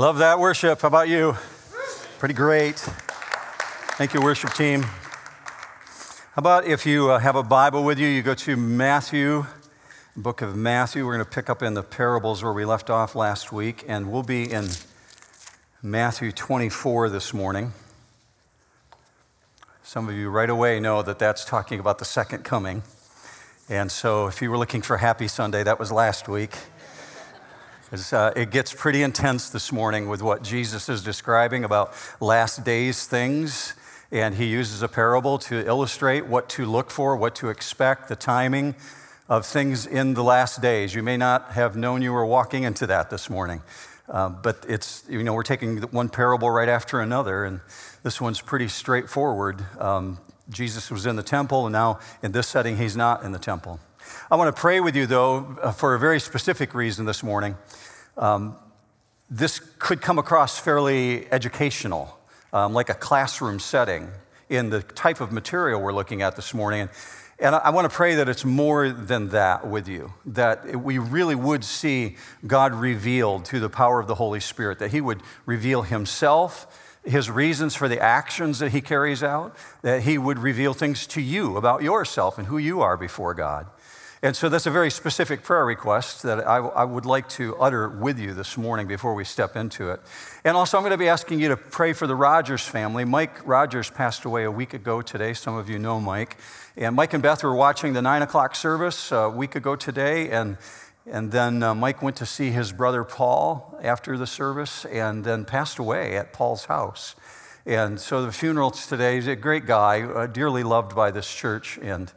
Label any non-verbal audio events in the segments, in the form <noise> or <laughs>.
Love that worship. How about you? Pretty great. Thank you, worship team. How about if you uh, have a Bible with you, you go to Matthew, book of Matthew. We're going to pick up in the parables where we left off last week, and we'll be in Matthew 24 this morning. Some of you right away know that that's talking about the second coming. And so if you were looking for Happy Sunday, that was last week. Uh, it gets pretty intense this morning with what Jesus is describing about last days things. And he uses a parable to illustrate what to look for, what to expect, the timing of things in the last days. You may not have known you were walking into that this morning. Uh, but it's, you know, we're taking one parable right after another, and this one's pretty straightforward. Um, Jesus was in the temple, and now in this setting, he's not in the temple. I want to pray with you, though, uh, for a very specific reason this morning. Um, this could come across fairly educational, um, like a classroom setting in the type of material we're looking at this morning. And, and I, I want to pray that it's more than that with you, that we really would see God revealed through the power of the Holy Spirit, that He would reveal Himself his reasons for the actions that he carries out, that he would reveal things to you about yourself and who you are before God. And so that's a very specific prayer request that I, I, would like to utter with you this morning before we step into it. And also, I'm going to be asking you to pray for the Rogers family. Mike Rogers passed away a week ago today. Some of you know Mike. And Mike and Beth were watching the 9 o'clock service a week ago today. And, and then uh, Mike went to see his brother Paul after the service and then passed away at Paul's house. And so the funeral today, he's a great guy, uh, dearly loved by this church. And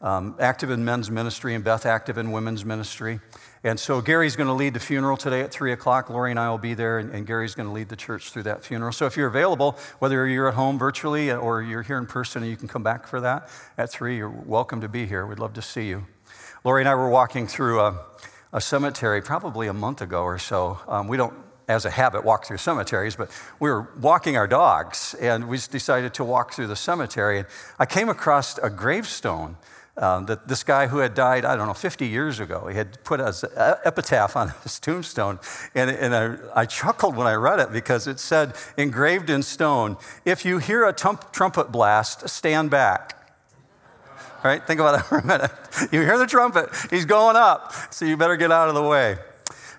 um, active in men's ministry, and Beth active in women's ministry. And so Gary's going to lead the funeral today at 3 o'clock. Lori and I will be there, and, and Gary's going to lead the church through that funeral. So if you're available, whether you're at home virtually or you're here in person and you can come back for that at 3, you're welcome to be here. We'd love to see you. Lori and I were walking through a, a cemetery probably a month ago or so. Um, we don't as a habit, walk through cemeteries, but we were walking our dogs and we decided to walk through the cemetery. And I came across a gravestone um, that this guy who had died, I don't know, 50 years ago, he had put an epitaph on his tombstone. And, and I, I, chuckled when I read it because it said, engraved in stone, if you hear a trumpet blast, stand back. All right, think about that <laughs> for a minute. You hear the trumpet, he's going up, so you better get out of the way.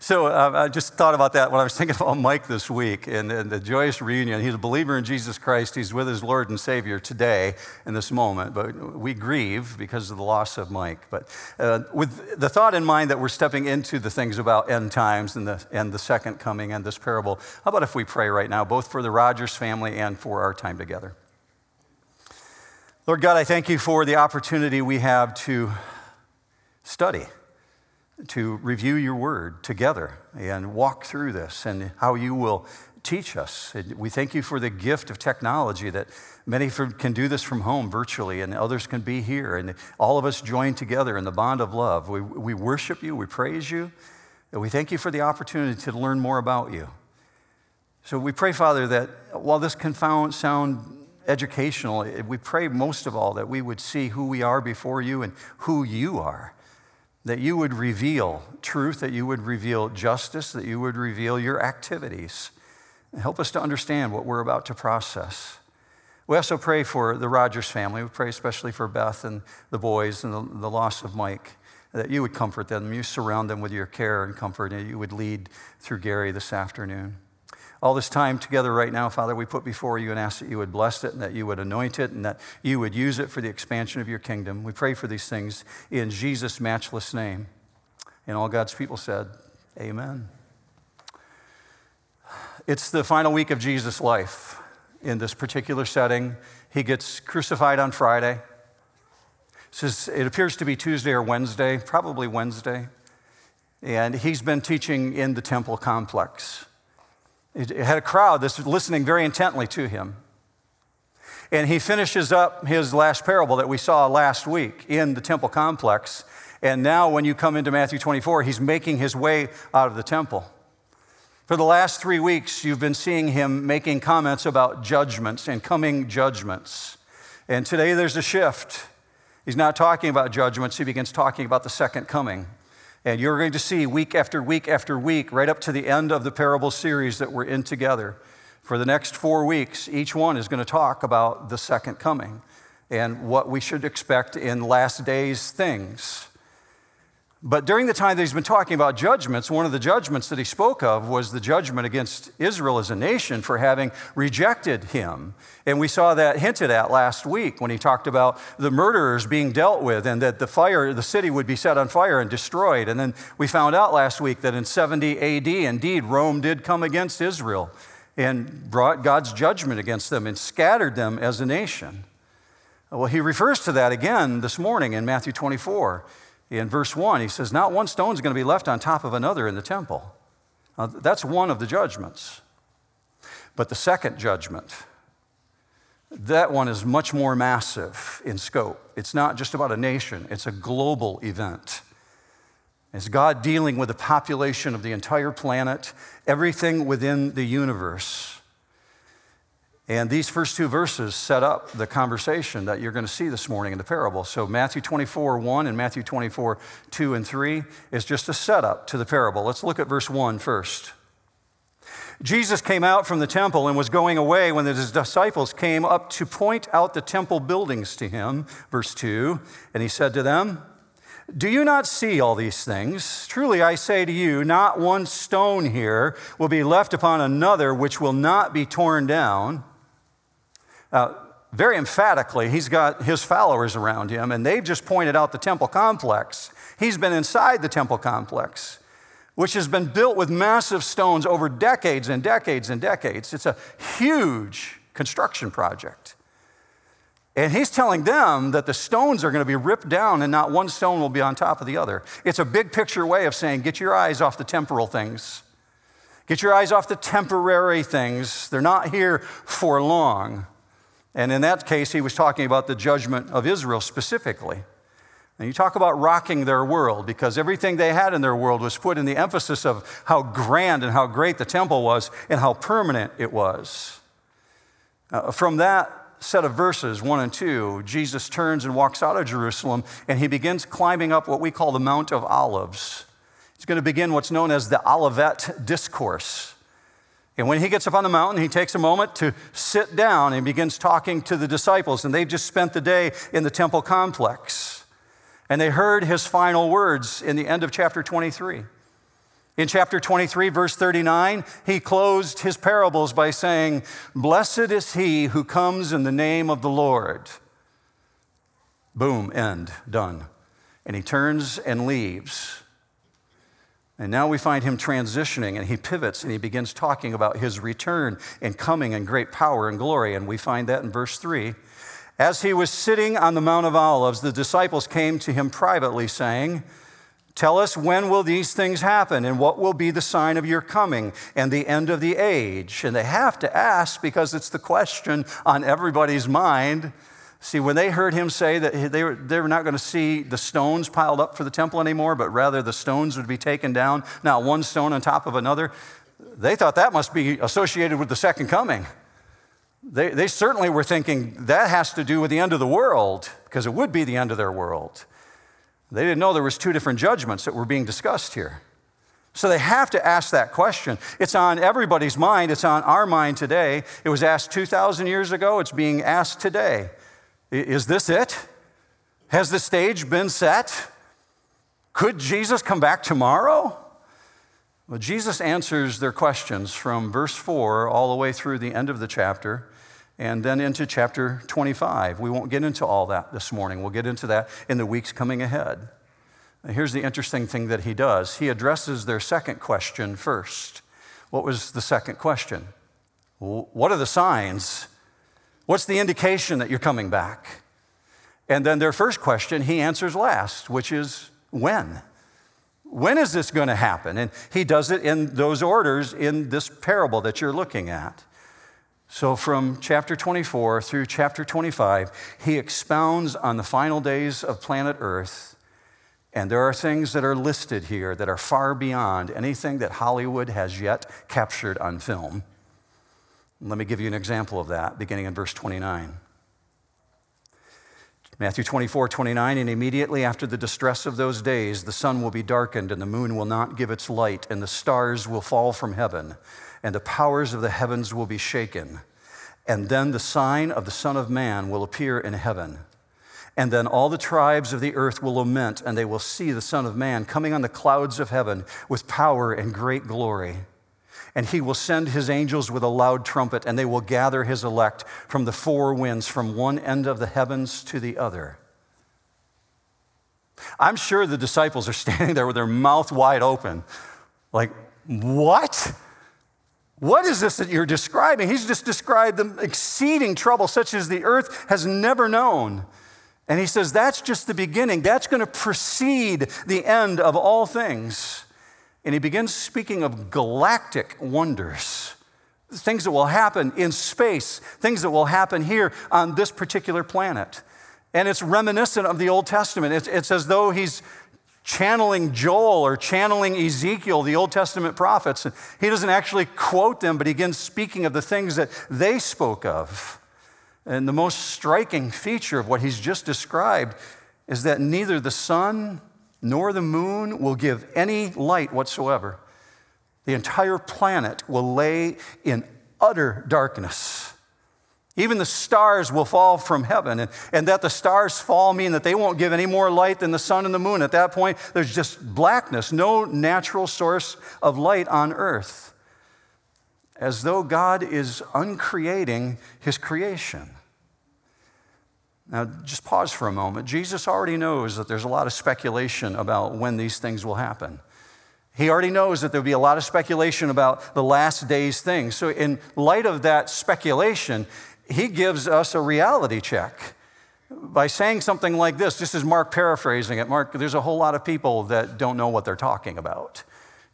So uh, I just thought about that when I was <laughs> thinking about Mike this week and, and, the joyous reunion. He's a believer in Jesus Christ. He's with his Lord and Savior today in this moment, but we grieve because of the loss of Mike. But uh, with the thought in mind that we're stepping into the things about end times and the, and the second coming and this parable, how about if we pray right now, both for the Rogers family and for our time together? Lord God, I thank you for the opportunity we have to study to review your word together and walk through this and how you will teach us. We thank you for the gift of technology that many can do this from home virtually and others can be here and all of us join together in the bond of love. We, we worship you, we praise you, and we thank you for the opportunity to learn more about you. So we pray, Father, that while this can sound educational, we pray most of all that we would see who we are before you and who you are that you would reveal truth, that you would reveal justice, that you would reveal your activities. Help us to understand what we're about to process. We also pray for the Rogers family. We pray especially for Beth and the boys and the, the loss of Mike, that you would comfort them, you surround them with your care and comfort, and you would lead through Gary this afternoon. All this time together right now, Father, we put before you and ask that you would bless it and that you would anoint it and that you would use it for the expansion of your kingdom. We pray for these things in Jesus' matchless name. And all God's people said, Amen. It's the final week of Jesus' life in this particular setting. He gets crucified on Friday. It appears to be Tuesday or Wednesday, probably Wednesday. And he's been teaching in the temple complex. He had a crowd that's listening very intently to him. And he finishes up his last parable that we saw last week in the temple complex. And now, when you come into Matthew 24, he's making his way out of the temple. For the last three weeks, you've been seeing him making comments about judgments and coming judgments. And today there's a shift. He's not talking about judgments, he begins talking about the second coming. And you're going to see week after week after week, right up to the end of the parable series that we're in together. For the next four weeks, each one is going to talk about the second coming and what we should expect in last days things. But during the time that he's been talking about judgments, one of the judgments that he spoke of was the judgment against Israel as a nation for having rejected him. And we saw that hinted at last week when he talked about the murderers being dealt with and that the fire, the city would be set on fire and destroyed. And then we found out last week that in 70 AD, indeed, Rome did come against Israel and brought God's judgment against them and scattered them as a nation. Well, he refers to that again this morning in Matthew 24 in verse 1, he says, Not one stone is going to be left on top of another in the temple. Now, that's one of the judgments. But the second judgment, that one is much more massive in scope. It's not just about a nation, it's a global event. It's God dealing with the population of the entire planet, everything within the universe. And these first two verses set up the conversation that you're going to see this morning in the parable. So, Matthew 24, 1 and Matthew 24, 2 and 3 is just a setup to the parable. Let's look at verse 1 first. Jesus came out from the temple and was going away when his disciples came up to point out the temple buildings to him. Verse 2 And he said to them, Do you not see all these things? Truly I say to you, not one stone here will be left upon another which will not be torn down. Uh, very emphatically, he's got his followers around him, and they've just pointed out the temple complex. He's been inside the temple complex, which has been built with massive stones over decades and decades and decades. It's a huge construction project. And he's telling them that the stones are going to be ripped down and not one stone will be on top of the other. It's a big picture way of saying, get your eyes off the temporal things. Get your eyes off the temporary things. They're not here for long. And in that case, he was talking about the judgment of Israel specifically. And you talk about rocking their world because everything they had in their world was put in the emphasis of how grand and how great the temple was and how permanent it was. Uh, from that set of verses, one and two, Jesus turns and walks out of Jerusalem and he begins climbing up what we call the Mount of Olives. He's going to begin what's known as the Olivet Discourse. And when he gets up on the mountain, he takes a moment to sit down and begins talking to the disciples. And they've just spent the day in the temple complex. And they heard his final words in the end of chapter 23. In chapter 23, verse 39, he closed his parables by saying, Blessed is he who comes in the name of the Lord. Boom, end, done. And he turns and leaves. And now we find him transitioning and he pivots and he begins talking about his return and coming in great power and glory. And we find that in verse 3. As he was sitting on the Mount of Olives, the disciples came to him privately, saying, Tell us when will these things happen and what will be the sign of your coming and the end of the age? And they have to ask because it's the question on everybody's mind. See, when they heard him say that they were, they were not going to see the stones piled up for the temple anymore, but rather the stones would be taken down, not one stone on top of another, they thought that must be associated with the second coming. They, they certainly were thinking that has to do with the end of the world, because it would be the end of their world. They didn't know there was two different judgments that were being discussed here. So they have to ask that question. It's on everybody's mind. It's on our mind today. It was asked 2,000 years ago. It's being asked today. Is this it? Has the stage been set? Could Jesus come back tomorrow? Well, Jesus answers their questions from verse 4 all the way through the end of the chapter and then into chapter 25. We won't get into all that this morning. We'll get into that in the weeks coming ahead. Here's the interesting thing that he does he addresses their second question first. What was the second question? What are the signs What's the indication that you're coming back? And then their first question he answers last, which is when? When is this going to happen? And he does it in those orders in this parable that you're looking at. So, from chapter 24 through chapter 25, he expounds on the final days of planet Earth. And there are things that are listed here that are far beyond anything that Hollywood has yet captured on film. Let me give you an example of that, beginning in verse 29. Matthew 24, 29, and immediately after the distress of those days, the sun will be darkened, and the moon will not give its light, and the stars will fall from heaven, and the powers of the heavens will be shaken. And then the sign of the Son of Man will appear in heaven. And then all the tribes of the earth will lament, and they will see the Son of Man coming on the clouds of heaven with power and great glory. And he will send his angels with a loud trumpet, and they will gather his elect from the four winds, from one end of the heavens to the other. I'm sure the disciples are <laughs> standing there with their mouth wide open, like, what? What is this that you're describing? He's just described the exceeding trouble, such as the earth has never known. And he says that's just the beginning. That's going to precede the end of all things. And he begins speaking of galactic wonders, things that will happen in space, things that will happen here on this particular planet. And it's reminiscent of the Old Testament. It's, it's as though he's channeling Joel or channeling Ezekiel, the Old Testament prophets. He doesn't actually quote them, but he begins speaking of the things that they spoke of. And the most striking feature of what he's just described is that neither the sun nor the moon will give any light whatsoever. The entire planet will lay in utter darkness. Even the stars will fall from heaven. And, and, that the stars fall mean that they won't give any more light than the sun and the moon. At that point, there's just blackness, no natural source of light on earth. As though God is uncreating his creation. Now, just pause for a moment. Jesus already knows that there's a lot of speculation about when these things will happen. He already knows that there'll be a lot of speculation about the last days things. So, in light of that speculation, he gives us a reality check by saying something like this. This is Mark paraphrasing it. Mark, there's a whole lot of people that don't know what they're talking about.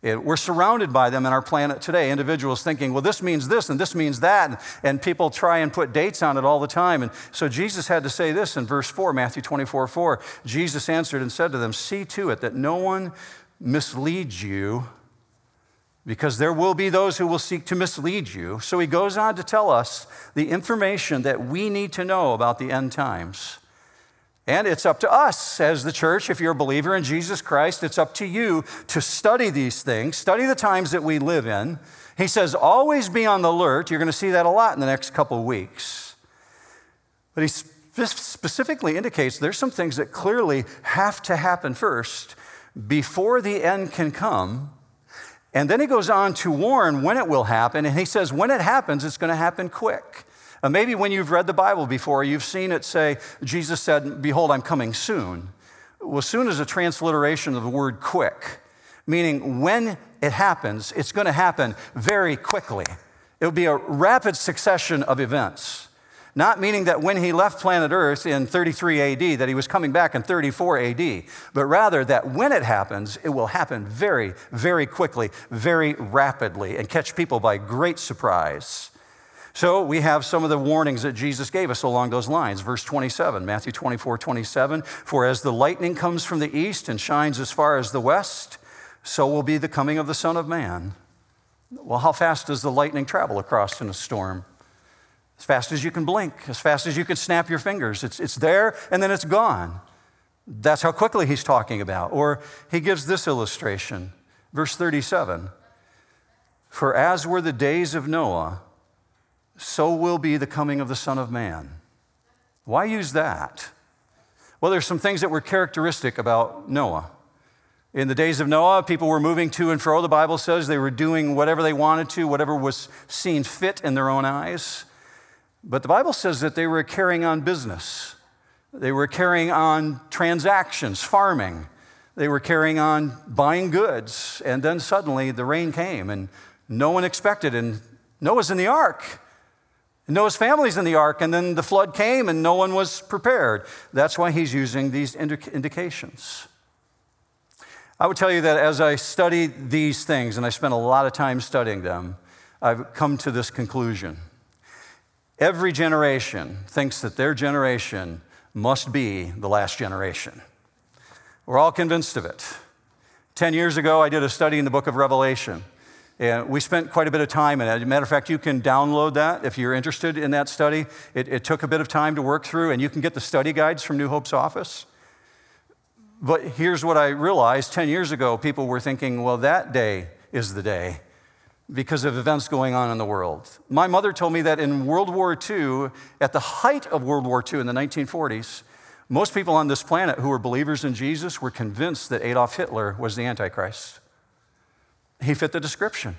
We're surrounded by them in our planet today. Individuals thinking, well, this means this and this means that. And people try and put dates on it all the time. And so Jesus had to say this in verse 4, Matthew 24 4. Jesus answered and said to them, See to it that no one misleads you, because there will be those who will seek to mislead you. So he goes on to tell us the information that we need to know about the end times. And it's up to us as the church, if you're a believer in Jesus Christ, it's up to you to study these things, study the times that we live in. He says, always be on the alert. You're going to see that a lot in the next couple of weeks. But he specifically indicates there's some things that clearly have to happen first before the end can come. And then he goes on to warn when it will happen. And he says, when it happens, it's going to happen quick. Maybe when you've read the Bible before, you've seen it say, Jesus said, Behold, I'm coming soon. Well, soon is a transliteration of the word quick, meaning when it happens, it's going to happen very quickly. It will be a rapid succession of events. Not meaning that when he left planet Earth in 33 AD, that he was coming back in 34 AD, but rather that when it happens, it will happen very, very quickly, very rapidly, and catch people by great surprise. So we have some of the warnings that Jesus gave us along those lines. Verse 27, Matthew 24, 27. For as the lightning comes from the east and shines as far as the west, so will be the coming of the Son of Man. Well, how fast does the lightning travel across in a storm? As fast as you can blink, as fast as you can snap your fingers. It's, it's there and then it's gone. That's how quickly he's talking about. Or he gives this illustration, verse 37 For as were the days of Noah, so will be the coming of the Son of Man. Why use that? Well, there's some things that were characteristic about Noah. In the days of Noah, people were moving to and fro. The Bible says they were doing whatever they wanted to, whatever was seen fit in their own eyes. But the Bible says that they were carrying on business, they were carrying on transactions, farming, they were carrying on buying goods. And then suddenly the rain came, and no one expected, and Noah's in the ark. Noah's family's in the ark, and then the flood came and no one was prepared. That's why he's using these indications. I would tell you that as I study these things, and I spent a lot of time studying them, I've come to this conclusion. Every generation thinks that their generation must be the last generation. We're all convinced of it. Ten years ago, I did a study in the book of Revelation. And we spent quite a bit of time in it. As a matter of fact, you can download that if you're interested in that study. It, it, took a bit of time to work through, and you can get the study guides from New Hope's office. But here's what I realized 10 years ago people were thinking, well, that day is the day because of events going on in the world. My mother told me that in World War II, at the height of World War II in the 1940s, most people on this planet who were believers in Jesus were convinced that Adolf Hitler was the Antichrist. He fit the description.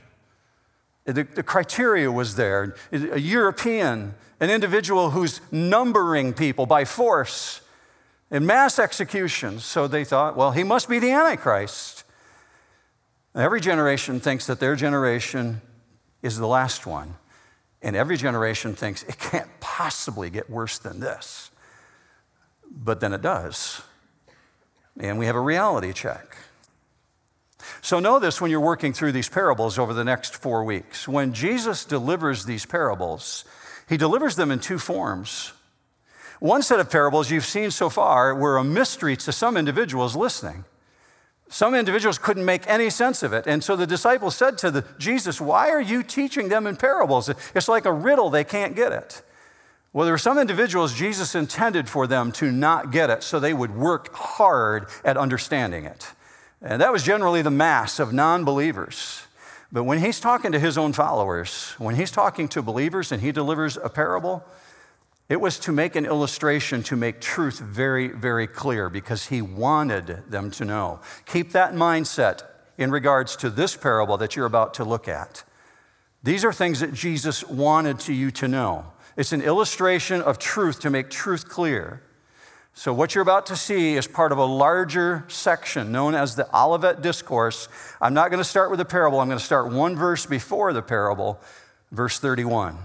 The, the, criteria was there a European, an individual who's numbering people by force in mass executions. So they thought, well, he must be the Antichrist. Every generation thinks that their generation is the last one. And every generation thinks it can't possibly get worse than this. But then it does. And we have a reality check. So, know this when you're working through these parables over the next four weeks. When Jesus delivers these parables, he delivers them in two forms. One set of parables you've seen so far were a mystery to some individuals listening. Some individuals couldn't make any sense of it. And so the disciples said to the, Jesus, Why are you teaching them in parables? It's like a riddle, they can't get it. Well, there were some individuals Jesus intended for them to not get it, so they would work hard at understanding it. And that was generally the mass of non believers. But when he's talking to his own followers, when he's talking to believers and he delivers a parable, it was to make an illustration to make truth very, very clear because he wanted them to know. Keep that mindset in regards to this parable that you're about to look at. These are things that Jesus wanted to you to know. It's an illustration of truth to make truth clear. So, what you're about to see is part of a larger section known as the Olivet Discourse. I'm not going to start with the parable, I'm going to start one verse before the parable, verse 31.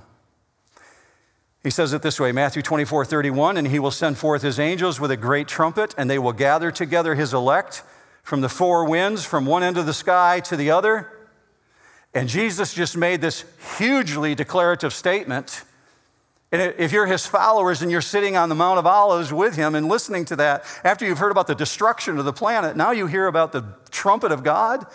He says it this way Matthew 24, 31, and he will send forth his angels with a great trumpet, and they will gather together his elect from the four winds, from one end of the sky to the other. And Jesus just made this hugely declarative statement and if you're his followers and you're sitting on the Mount of Olives with him and listening to that, after you've heard about the destruction of the planet, now you hear about the trumpet of God.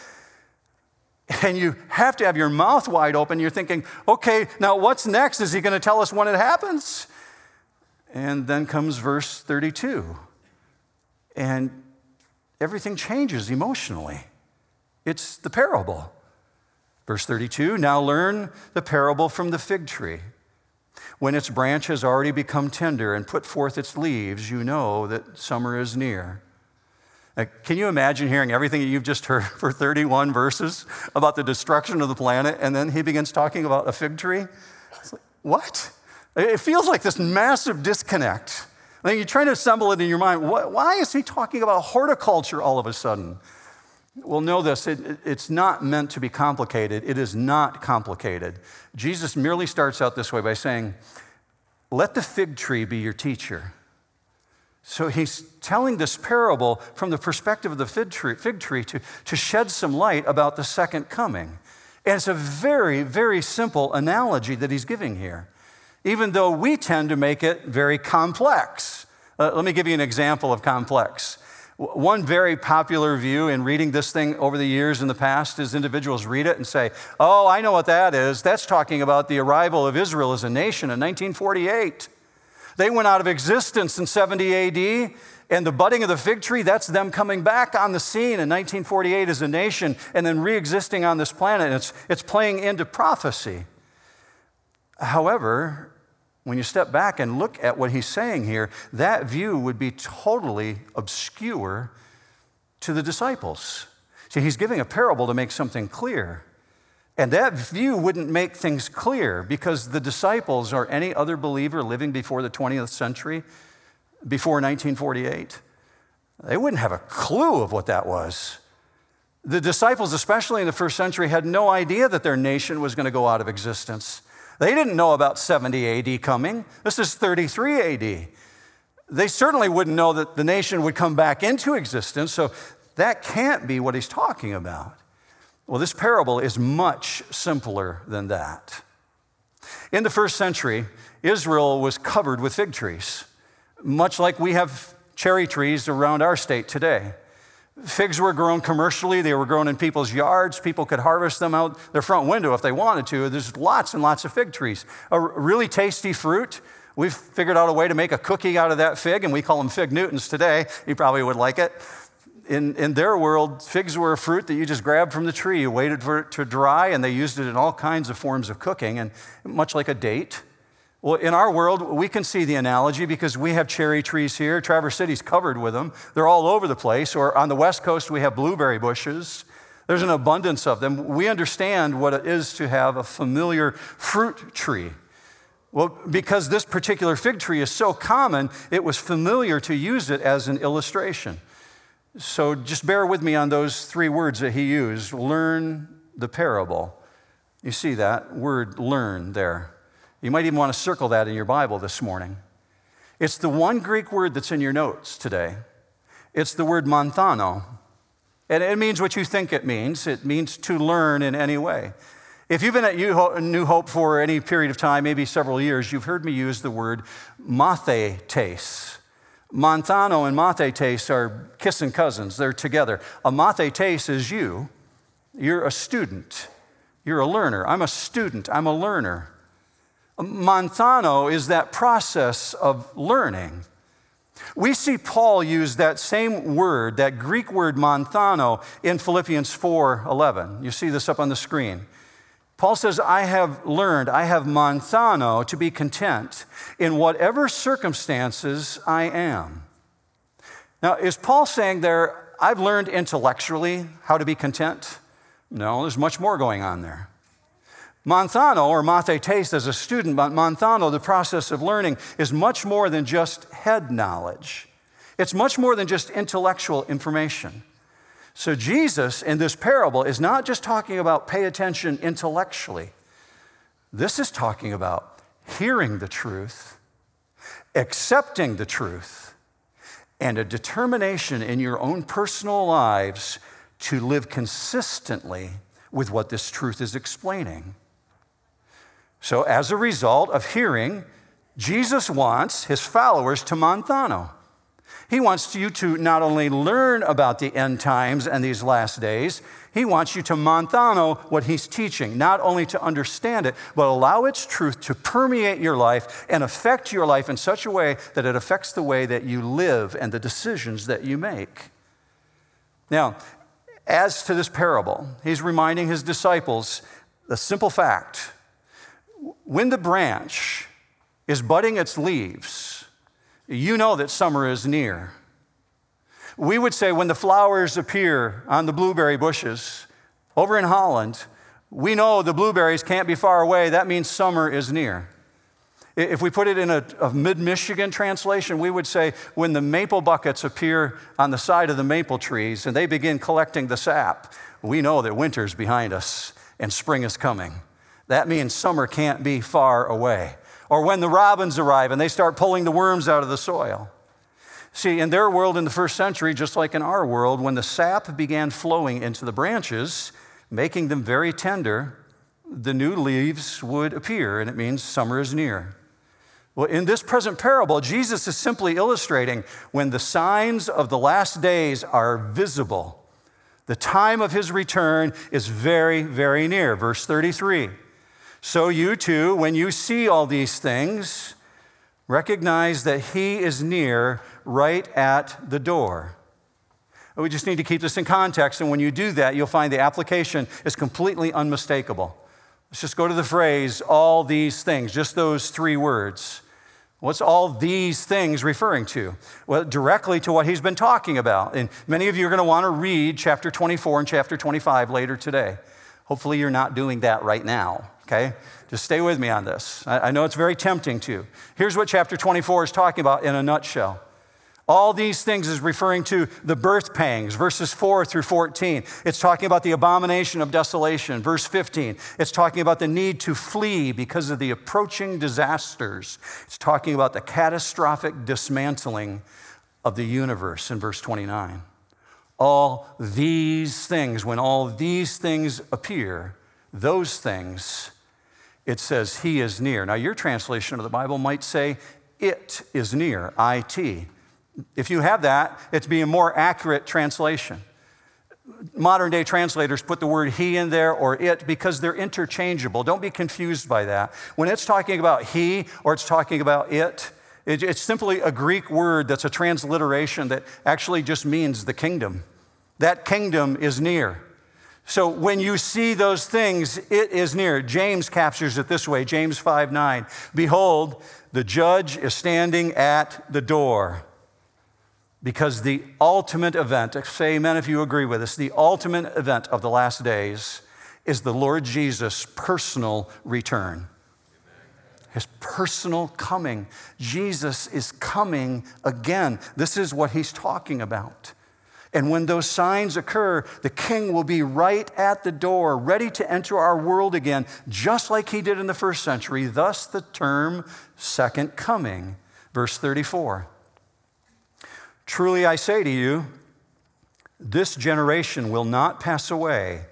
And you have to have your mouth wide open. You're thinking, okay, now what's next? Is he going to tell us when it happens? And then comes verse 32. And everything changes emotionally. It's the parable. Verse 32 now learn the parable from the fig tree. When its branch has already become tender and put forth its leaves, you know that summer is near. Now, can you imagine hearing everything that you've just heard <laughs> for 31 verses about the destruction of the planet, and then he begins talking about a fig tree? What? It feels like this massive disconnect. Like you're trying to assemble it in your mind. Why is he talking about horticulture all of a sudden? Well, know this it, it's not meant to be complicated. It is not complicated. Jesus merely starts out this way by saying, Let the fig tree be your teacher. So he's telling this parable from the perspective of the fig tree, fig tree to, to shed some light about the second coming. And it's a very, very simple analogy that he's giving here, even though we tend to make it very complex. Uh, let me give you an example of complex. One very popular view in reading this thing over the years in the past is individuals read it and say, Oh, I know what that is. That's talking about the arrival of Israel as a nation in 1948. They went out of existence in 70 AD, and the budding of the fig tree, that's them coming back on the scene in 1948 as a nation and then re existing on this planet. It's, it's playing into prophecy. However, when you step back and look at what he's saying here, that view would be totally obscure to the disciples. See, he's giving a parable to make something clear. And that view wouldn't make things clear because the disciples or any other believer living before the 20th century, before 1948, they wouldn't have a clue of what that was. The disciples, especially in the first century, had no idea that their nation was going to go out of existence. They didn't know about 70 AD coming. This is 33 AD. They certainly wouldn't know that the nation would come back into existence, so that can't be what he's talking about. Well, this parable is much simpler than that. In the first century, Israel was covered with fig trees, much like we have cherry trees around our state today. Figs were grown commercially, they were grown in people's yards. People could harvest them out their front window if they wanted to. There's lots and lots of fig trees. A really tasty fruit. We've figured out a way to make a cookie out of that fig, and we call them fig Newtons today. You probably would like it. In, in their world, figs were a fruit that you just grabbed from the tree. You waited for it to dry, and they used it in all kinds of forms of cooking, and much like a date. Well, in our world, we can see the analogy because we have cherry trees here. Traverse City's covered with them. They're all over the place. Or on the West Coast, we have blueberry bushes. There's an abundance of them. We understand what it is to have a familiar fruit tree. Well, because this particular fig tree is so common, it was familiar to use it as an illustration. So just bear with me on those three words that he used learn the parable. You see that word learn there. You might even want to circle that in your Bible this morning. It's the one Greek word that's in your notes today. It's the word manthano. And it means what you think it means. It means to learn in any way. If you've been at New Hope for any period of time, maybe several years, you've heard me use the word mathetes. Manthano and mathetes are kissing cousins. They're together. A mathetes is you. You're a student. You're a learner. I'm a student. I'm a learner. Manthano is that process of learning. We see Paul use that same word, that Greek word manthano, in Philippians 4:11. You see this up on the screen. Paul says, I have learned, I have manthano to be content in whatever circumstances I am. Now, is Paul saying there, I've learned intellectually how to be content? No, there's much more going on there. Manthano, or mathetes as a student, but manthano, the process of learning, is much more than just head knowledge. It's much more than just intellectual information. So, Jesus in this parable is not just talking about pay attention intellectually, this is talking about hearing the truth, accepting the truth, and a determination in your own personal lives to live consistently with what this truth is explaining. So, as a result of hearing, Jesus wants his followers to manthano. He wants you to not only learn about the end times and these last days, he wants you to manthano what he's teaching, not only to understand it, but allow its truth to permeate your life and affect your life in such a way that it affects the way that you live and the decisions that you make. Now, as to this parable, he's reminding his disciples the simple fact when the branch is budding its leaves, you know that summer is near. We would say when the flowers appear on the blueberry bushes over in Holland, we know the blueberries can't be far away. That means summer is near. If we put it in a, a mid Michigan translation, we would say when the maple buckets appear on the side of the maple trees and they begin collecting the sap, we know that winter's behind us and spring is coming. That means summer can't be far away or when the robins arrive and they start pulling the worms out of the soil. See, in their world in the first century, just like in our world, when the sap began flowing into the branches, making them very tender, the new leaves would appear, and it means summer is near. Well, in this present parable, Jesus is simply illustrating when the signs of the last days are visible. The time of his return is very, very near. Verse 33. So you too, when you see all these things, recognize that He is near, right at the door. We just need to keep this in context, and when you do that, you'll find the application is completely unmistakable. Let's just go to the phrase, all these things, just those three words. What's all these things referring to? Well, directly to what he's been talking about. And many of you are going to want to read chapter 24 and chapter 25 later today. Hopefully, you're not doing that right now okay? Just stay with me on this. I, I know it's very tempting to. Here's what chapter 24 is talking about in a nutshell. All these things is referring to the birth pangs, verses 4 through 14. It's talking about the abomination of desolation, verse 15. It's talking about the need to flee because of the approaching disasters. It's talking about the catastrophic dismantling of the universe in verse 29. All these things, when all these things appear, those things it says, He is near. Now, your translation of the Bible might say, It is near, IT. If you have that, it's be a more accurate translation. Modern day translators put the word he in there or it because they're interchangeable. Don't be confused by that. When it's talking about he or it's talking about it, it's simply a Greek word that's a transliteration that actually just means the kingdom. That kingdom is near. So when you see those things, it is near. James captures it this way James 5 9. Behold, the judge is standing at the door. Because the ultimate event, say amen if you agree with us, the ultimate event of the last days is the Lord Jesus' personal return. His personal coming. Jesus is coming again. This is what he's talking about. And when those signs occur, the king will be right at the door, ready to enter our world again, just like he did in the first century. Thus, the term second coming. Verse 34. Truly I say to you, this generation will not pass away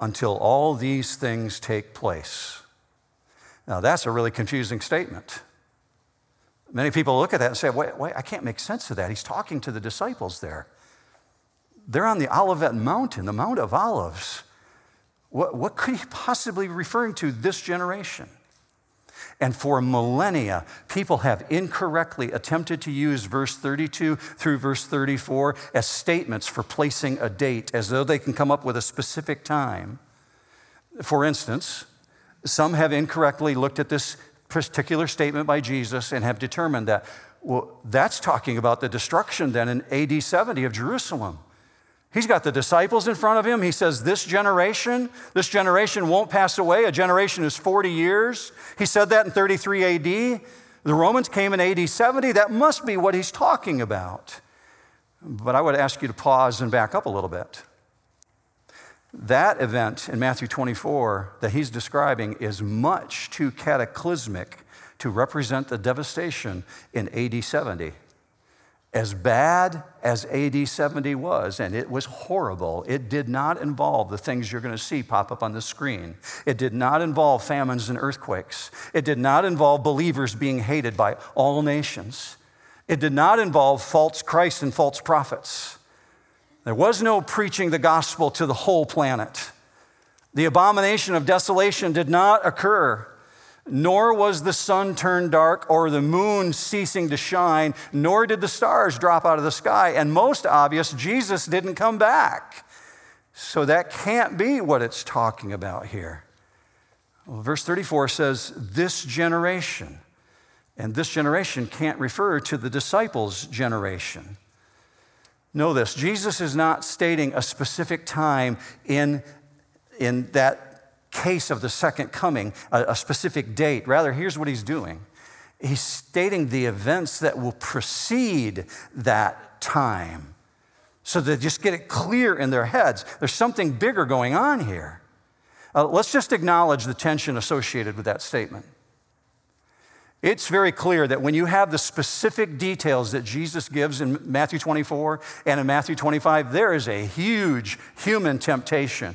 until all these things take place. Now, that's a really confusing statement. Many people look at that and say, wait, wait, I can't make sense of that. He's talking to the disciples there. They're on the Olivet Mountain, the Mount of Olives. What, what could he possibly be referring to this generation? And for millennia, people have incorrectly attempted to use verse 32 through verse 34 as statements for placing a date, as though they can come up with a specific time. For instance, some have incorrectly looked at this particular statement by Jesus and have determined that, well, that's talking about the destruction then in AD 70 of Jerusalem. He's got the disciples in front of him. He says, This generation, this generation won't pass away. A generation is 40 years. He said that in 33 AD. The Romans came in AD 70. That must be what he's talking about. But I would ask you to pause and back up a little bit. That event in Matthew 24 that he's describing is much too cataclysmic to represent the devastation in AD 70 as bad as AD 70 was, and it was horrible, it did not involve the things you're going to see pop up on the screen. It did not involve famines and earthquakes. It did not involve believers being hated by all nations. It did not involve false Christ and false prophets. There was no preaching the gospel to the whole planet. The abomination of desolation did not occur nor was the sun turned dark or the moon ceasing to shine, nor did the stars drop out of the sky. And most obvious, Jesus didn't come back. So that can't be what it's talking about here. Well, verse 34 says, This generation. And this generation can't refer to the disciples' generation. Know this Jesus is not stating a specific time in, in that case of the second coming, a, a specific date. Rather, here's what he's doing he's stating the events that will precede that time so they just get it clear in their heads. There's something bigger going on here. Uh, let's just acknowledge the tension associated with that statement. It's very clear that when you have the specific details that Jesus gives in Matthew 24 and in Matthew 25, there is a huge human temptation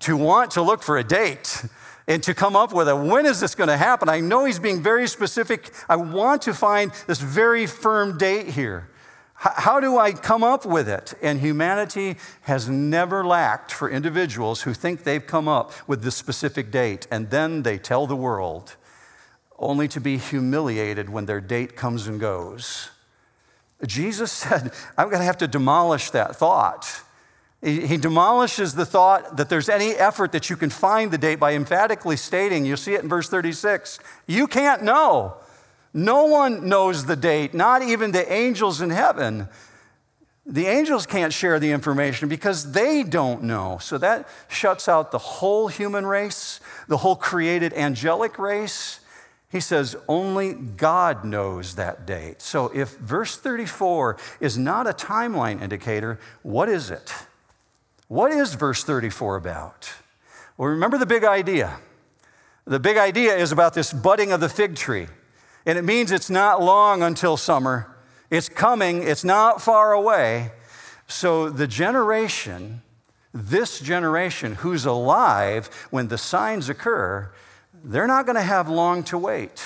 to want to look for a date and to come up with a when is this going to happen? I know he's being very specific. I want to find this very firm date here. How do I come up with it? And humanity has never lacked for individuals who think they've come up with this specific date and then they tell the world, only to be humiliated when their date comes and goes. Jesus <laughs> said, I'm going to have to demolish that thought. He, demolishes the thought that there's any effort that you can find the date by emphatically stating, you'll see it in verse 36, you can't know. No one knows the date, not even the angels in heaven. The angels can't share the information because they don't know. So that shuts out the whole human race, the whole created angelic race. He says only God knows that date. So if verse 34 is not a timeline indicator, what is it? What is verse 34 about? Well, remember the big idea. The big idea is about this budding of the fig tree. And it means it's not long until summer. It's coming, it's not far away. So the generation, this generation who's alive when the signs occur, they're not going to have long to wait.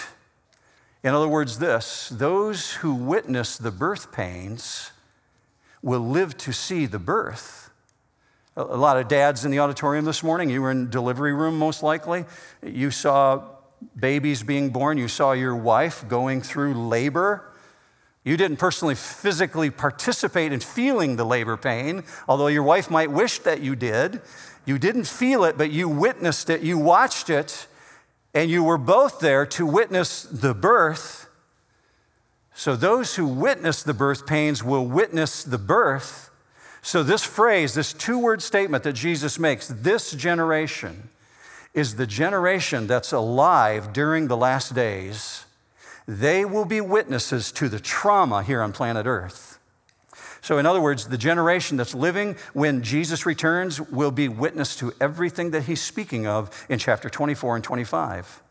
In other words, this those who witness the birth pains will live to see the birth. A lot of dads in the auditorium this morning, you were in delivery room most likely. You saw babies being born, you saw your wife going through labor. You didn't personally physically participate in feeling the labor pain, although your wife might wish that you did. You didn't feel it, but you witnessed it, you watched it, and you were both there to witness the birth. So those who witness the birth pains will witness the birth. So, this phrase, this two word statement that Jesus makes, this generation is the generation that's alive during the last days. They will be witnesses to the trauma here on planet Earth. So, in other words, the generation that's living when Jesus returns will be witness to everything that he's speaking of in chapter 24 and 25.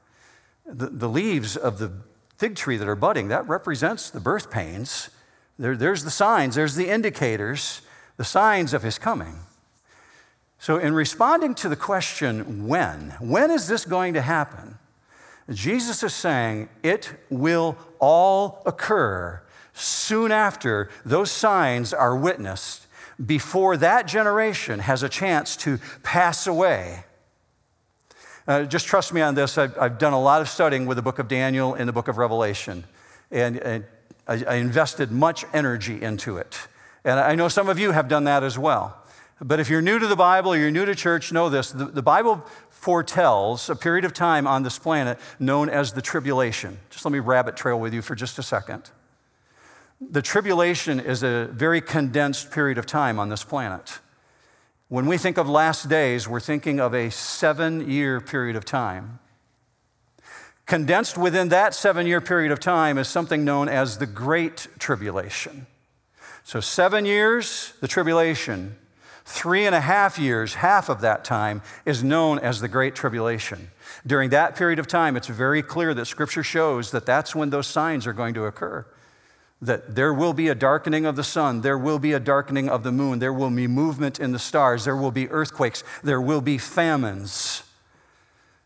The, the leaves of the fig tree that are budding, that represents the birth pains. There, there's the signs, there's the indicators, the signs of his coming. So, in responding to the question, when, when is this going to happen? Jesus is saying it will all occur soon after those signs are witnessed, before that generation has a chance to pass away. Uh, just trust me on this. I've, I've, done a lot of studying with the book of Daniel and the book of Revelation, and, and I, I invested much energy into it. And I know some of you have done that as well. But if you're new to the Bible or you're new to church, know this the, the Bible foretells a period of time on this planet known as the tribulation. Just let me rabbit trail with you for just a second. The tribulation is a very condensed period of time on this planet. When we think of last days, we're thinking of a seven year period of time. Condensed within that seven year period of time is something known as the Great Tribulation. So, seven years, the tribulation. Three and a half years, half of that time, is known as the Great Tribulation. During that period of time, it's very clear that Scripture shows that that's when those signs are going to occur that there will be a darkening of the sun, there will be a darkening of the moon, there will be movement in the stars, there will be earthquakes, there will be famines.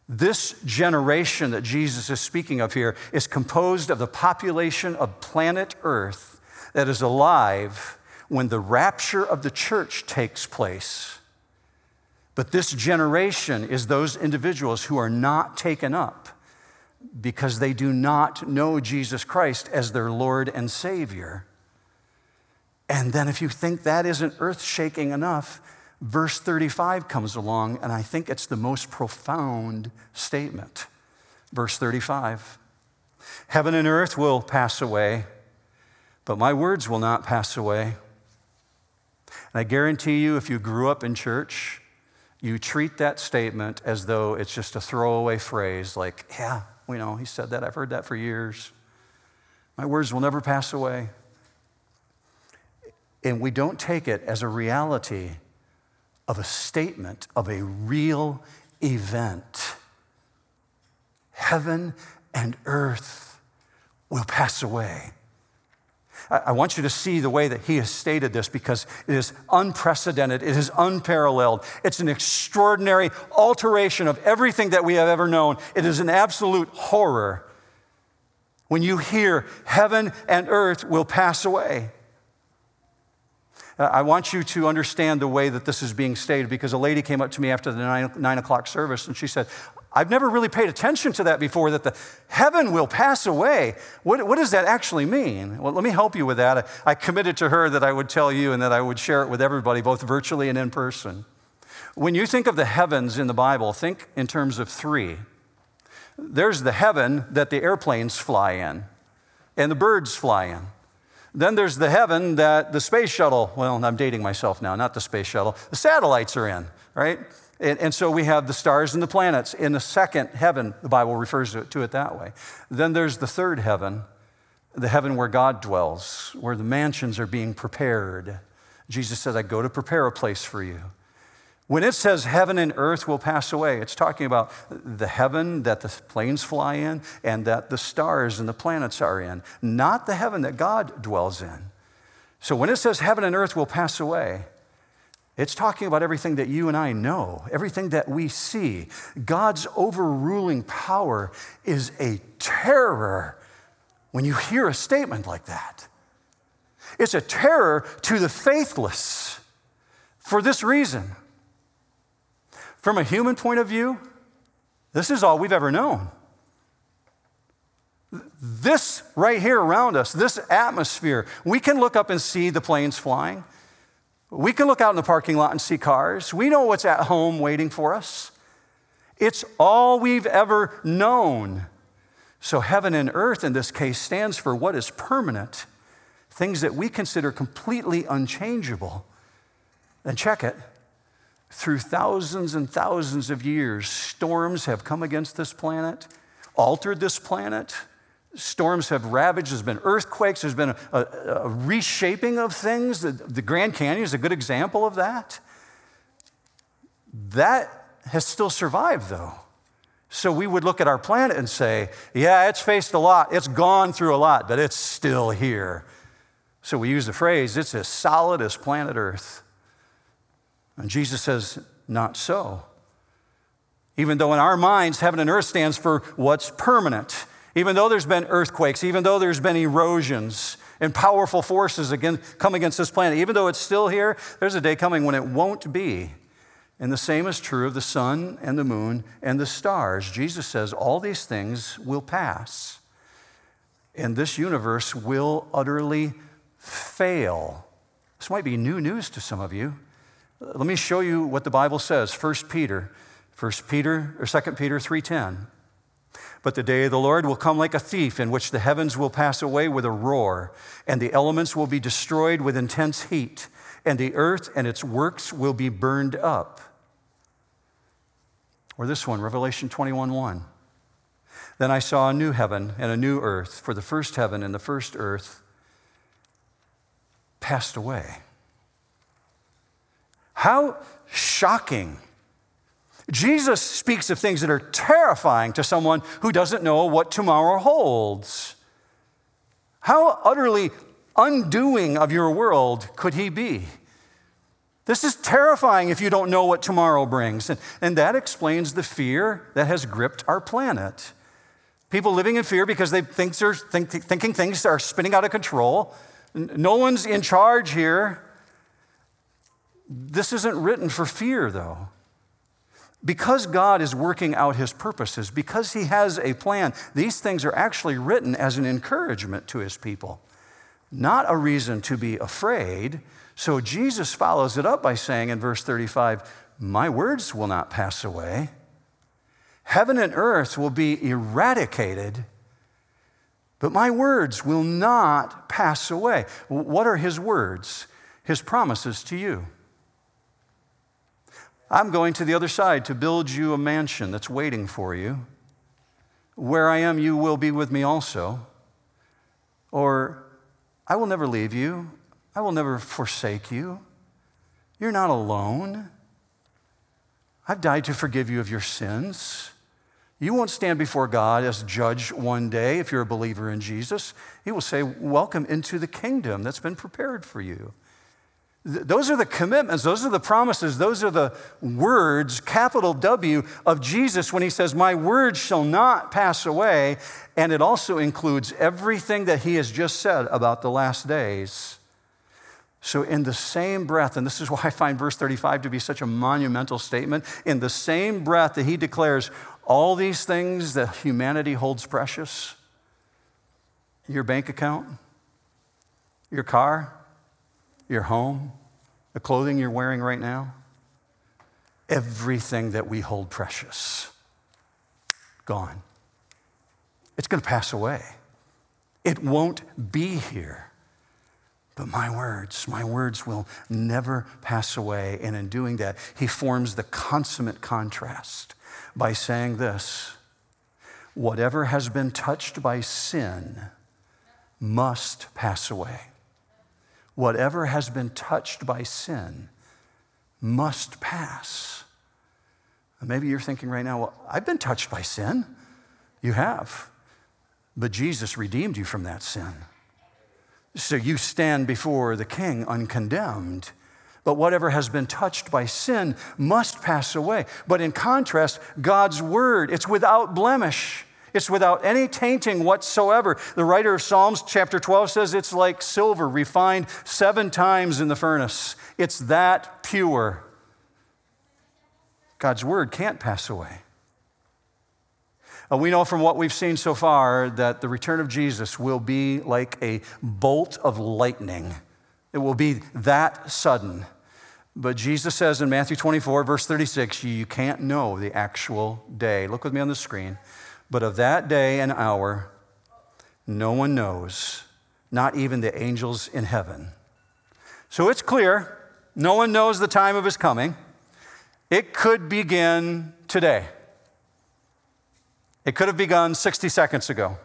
This generation that Jesus is speaking of here is composed of the population of planet Earth that is alive when the rapture of the church takes place. But this generation is those individuals who are not taken up because they do not know Jesus Christ as their Lord and Savior. And then, if you think that isn't earth shaking enough, verse 35 comes along, and I think it's the most profound statement. Verse 35 Heaven and earth will pass away, but my words will not pass away. And I guarantee you, if you grew up in church, you treat that statement as though it's just a throwaway phrase like, yeah, we know he said that. I've heard that for years. My words will never pass away. And we don't take it as a reality of a statement of a real event. Heaven and earth will pass away. I want you to see the way that he has stated this because it is unprecedented, it is unparalleled. It's an extraordinary alteration of everything that we have ever known. It is an absolute horror when you hear heaven and earth will pass away. Uh, I want you to understand the way that this is being stated because a lady came up to me after the nine, nine o'clock service and she said, I've never really paid attention to that before, that the heaven will pass away. What, what does that actually mean? Well, let me help you with that. I, I committed to her that I would tell you and that I would share it with everybody, both virtually and in person. When you think of the heavens in the Bible, think in terms of three. There's the heaven that the airplanes fly in and the birds fly in. Then there's the heaven that the space shuttle, well, I'm dating myself now, not the space shuttle, the satellites are in, right? And, and, so we have the stars and the planets in the second heaven. The Bible refers to it, to it that way. Then there's the third heaven, the heaven where God dwells, where the mansions are being prepared. Jesus said, I go to prepare a place for you. When it says heaven and earth will pass away, it's talking about the heaven that the planes fly in and that the stars and the planets are in, not the heaven that God dwells in. So when it says heaven and earth will pass away, it's talking about everything that you and I know, everything that we see. God's overruling power is a terror when you hear a statement like that. It's a terror to the faithless for this reason. From a human point of view, this is all we've ever known. This right here around us, this atmosphere, we can look up and see the planes flying. We can look out in the parking lot and see cars. We know what's at home waiting for us. It's all we've ever known. So, heaven and earth in this case stands for what is permanent, things that we consider completely unchangeable. And check it through thousands and thousands of years, storms have come against this planet, altered this planet. Storms have ravaged, there's been earthquakes, there's been a, a, a reshaping of things. The, the Grand Canyon is a good example of that. That has still survived, though. So we would look at our planet and say, yeah, it's faced a lot, it's gone through a lot, but it's still here. So we use the phrase, it's as solid as planet Earth. And Jesus says, not so. Even though in our minds, heaven and earth stands for what's permanent. Even though there's been earthquakes, even though there's been erosions and powerful forces again, come against this planet, even though it's still here, there's a day coming when it won't be. And the same is true of the sun and the moon and the stars. Jesus says all these things will pass, and this universe will utterly fail. This might be new news to some of you. Let me show you what the Bible says. 1 Peter, 1 Peter or 2 Peter 3:10. But the day of the Lord will come like a thief, in which the heavens will pass away with a roar, and the elements will be destroyed with intense heat and the earth and its works will be burned up. Or this one, Revelation 21 1. Then I saw a new heaven and a new earth, for the first heaven and the first earth passed away. How shocking. Jesus speaks of things that are terrifying to someone who doesn't know what tomorrow holds. How utterly undoing of your world could he be? This is terrifying if you don't know what tomorrow brings. And, and that explains the fear that has gripped our planet. People living in fear because they think they're think, thinking things are spinning out of control. No one's in charge here. This isn't written for fear, though. Because God is working out his purposes, because he has a plan, these things are actually written as an encouragement to his people not a reason to be afraid. So Jesus follows it up by saying in verse 35, My words will not pass away. Heaven and earth will be eradicated, but my words will not pass away. What are his words? His promises to you. I'm going to the other side to build you a mansion that's waiting for you. Where I am, you will be with me also. Or I will never leave you. I will never forsake you. You're not alone. I've died to forgive you of your sins. You won't stand before God as judge one day if you're a believer in Jesus. He will say, Welcome into the kingdom that's been prepared for you. Those are the commitments, those are the promises, those are the words, capital W, of Jesus when he says, My words shall not pass away. And it also includes everything that he has just said about the last days. So, in the same breath, and this is <laughs> why I find verse 35 to be such a monumental statement, in the same breath that he declares all these things that humanity holds precious your bank account, your car, your home, the clothing you're wearing right now, everything that we hold precious, gone. It's going to pass away. It won't be here. But my words, my words will never pass away. And in doing that, he forms the consummate contrast by saying this whatever has been touched by sin must pass away whatever has been touched by sin must pass. And maybe you're thinking right now, well, I've been touched by sin. You have. But Jesus redeemed you from that sin. So you stand before the king uncondemned. But whatever has been touched by sin must pass away. But in contrast, God's word, it's without blemish. It's without any tainting whatsoever. The writer of Psalms, chapter 12, says it's like silver refined seven times in the furnace. It's that pure. God's word can't pass away. We know from what we've seen so far that the return of Jesus will be like a bolt of lightning. It will be that sudden. But Jesus says in Matthew 24, verse 36, you can't know the actual day. Look with me on the screen. But of that day and hour, no one knows, not even the angels in heaven. So it's clear, no one knows the time of his coming. It could begin today. It could have begun 60 seconds ago.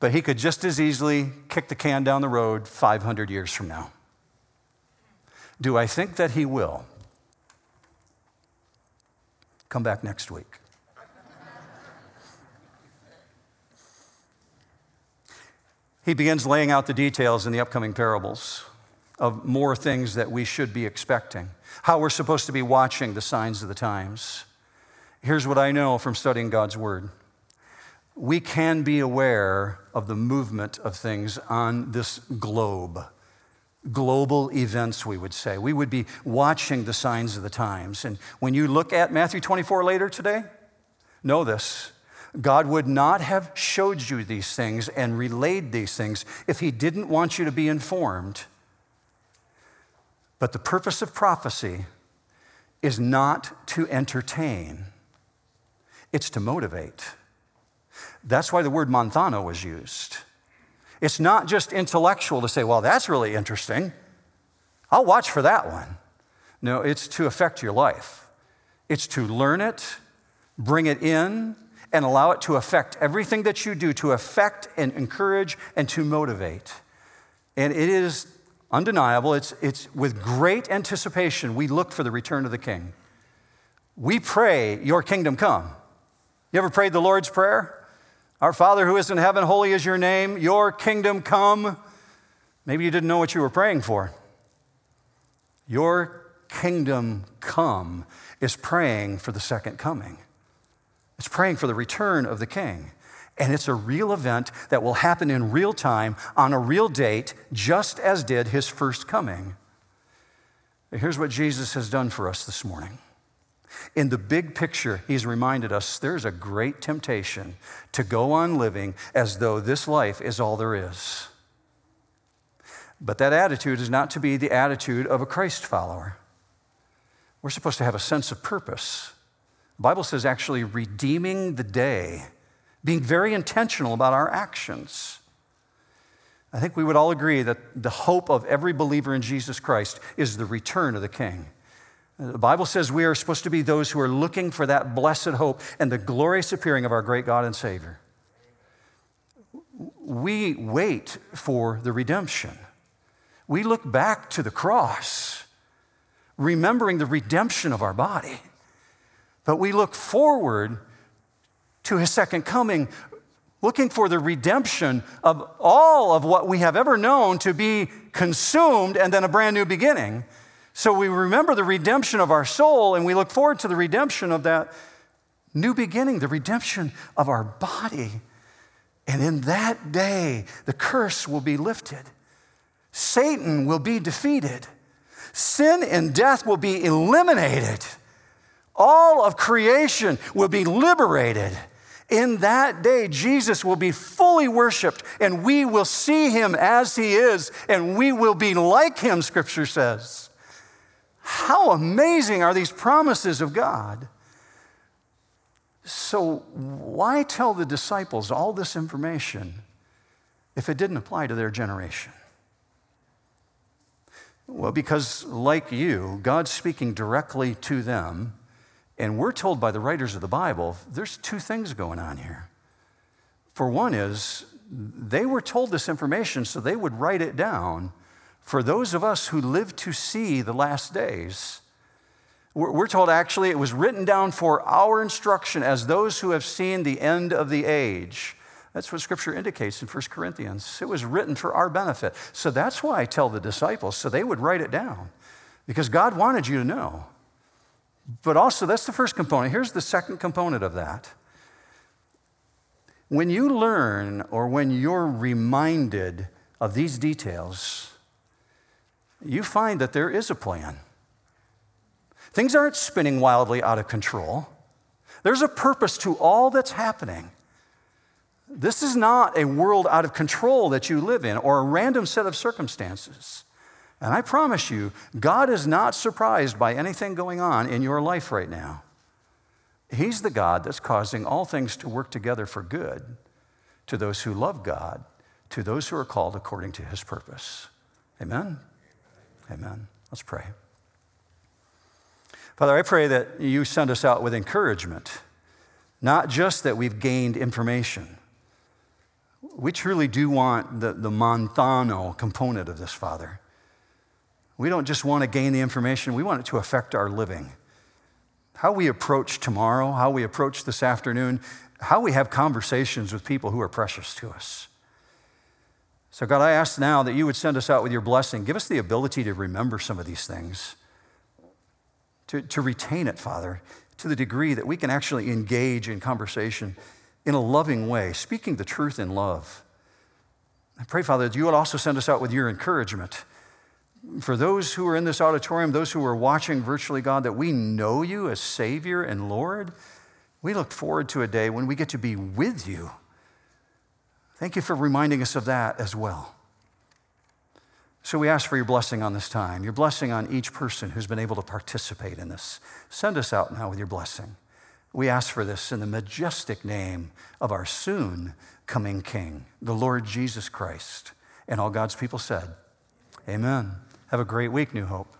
But he could just as easily kick the can down the road 500 years from now. Do I think that he will? Come back next week. He begins laying out the details in the upcoming parables of more things that we should be expecting, how we're supposed to be watching the signs of the times. Here's what I know from studying God's Word we can be aware of the movement of things on this globe. Global events, we would say. We would be watching the signs of the times. And when you look at Matthew 24 later today, know this God would not have showed you these things and relayed these things if He didn't want you to be informed. But the purpose of prophecy is not to entertain, it's to motivate. That's why the word manthano was used. It's not just intellectual to say, well, that's really interesting. I'll watch for that one. No, it's to affect your life. It's to learn it, bring it in, and allow it to affect everything that you do, to affect and encourage and to motivate. And it is undeniable. It's, it's with great anticipation we look for the return of the King. We pray, Your kingdom come. You ever prayed the Lord's Prayer? Our Father who is in heaven, holy is your name, Your kingdom come. Maybe you didn't know what you were praying for. Your kingdom come is praying for the second coming. It's praying for the return of the king. And it's a real event that will happen in real time on a real date, just as did his first coming. Here's what Jesus has done for us this morning. In the big picture, he's reminded us there's a great temptation to go on living as though this life is all there is. But that attitude is not to be the attitude of a Christ follower. We're supposed to have a sense of purpose. The Bible says actually redeeming the day being very intentional about our actions. I think we would all agree that the hope of every believer in Jesus Christ is the return of the King. The Bible says we are supposed to be those who are looking for that blessed hope and the glorious appearing of our great God and Savior. We wait for the redemption. We look back to the cross, remembering the redemption of our body. But we look forward to his second coming, looking for the redemption of all of what we have ever known to be consumed and then a brand new beginning. So we remember the redemption of our soul and we look forward to the redemption of that new beginning, the redemption of our body. And in that day, the curse will be lifted. Satan will be defeated. Sin and death will be eliminated. All of creation will be liberated. In that day, Jesus will be fully worshiped, and we will see him as he is, and we will be like him, scripture says. How amazing are these promises of God? So, why tell the disciples all this information if it didn't apply to their generation? Well, because, like you, God's speaking directly to them and we're told by the writers of the Bible there's two things going on here. For one, is they were told this information so they would write it down for those of us who live to see the last days. We're told actually it was written down for our instruction as those who have seen the end of the age. That's what scripture indicates in 1 Corinthians. It was written for our benefit. So that's why I tell the disciples, so they would write it down, because God wanted you to know. But also, that's the first component. Here's the second component of that When you learn or when you're reminded of these details, you find that there is a plan. Things aren't spinning wildly out of control. There's a purpose to all that's happening. This is not a world out of control that you live in or a random set of circumstances. And I promise you, God is not surprised by anything going on in your life right now. He's the God that's causing all things to work together for good to those who love God, to those who are called according to his purpose. Amen? Amen. Let's pray. Father, I pray that you send us out with encouragement, not just that we've gained information. We truly do want the, the manthano component of this, Father. We don't just want to gain the information, we want it to affect our living. How we approach tomorrow, how we approach this afternoon, how we have conversations with people who are precious to us. So, God, I ask now that you would send us out with your blessing. Give us the ability to remember some of these things, to, to retain it, Father, to the degree that we can actually engage in conversation in a loving way, speaking the truth in love. I pray, Father, that you would also send us out with your encouragement for those who are in this auditorium, those who are watching virtually, God, that we know you as Savior and Lord. We look forward to a day when we get to be with you. Thank you for reminding us of that as well. So we ask for your blessing on this time, your blessing on each person who's been able to participate in this. Send us out now with your blessing. We ask for this in the majestic name of our soon coming King, the Lord Jesus Christ. And all God's people said, Amen. Have a great week, New Hope.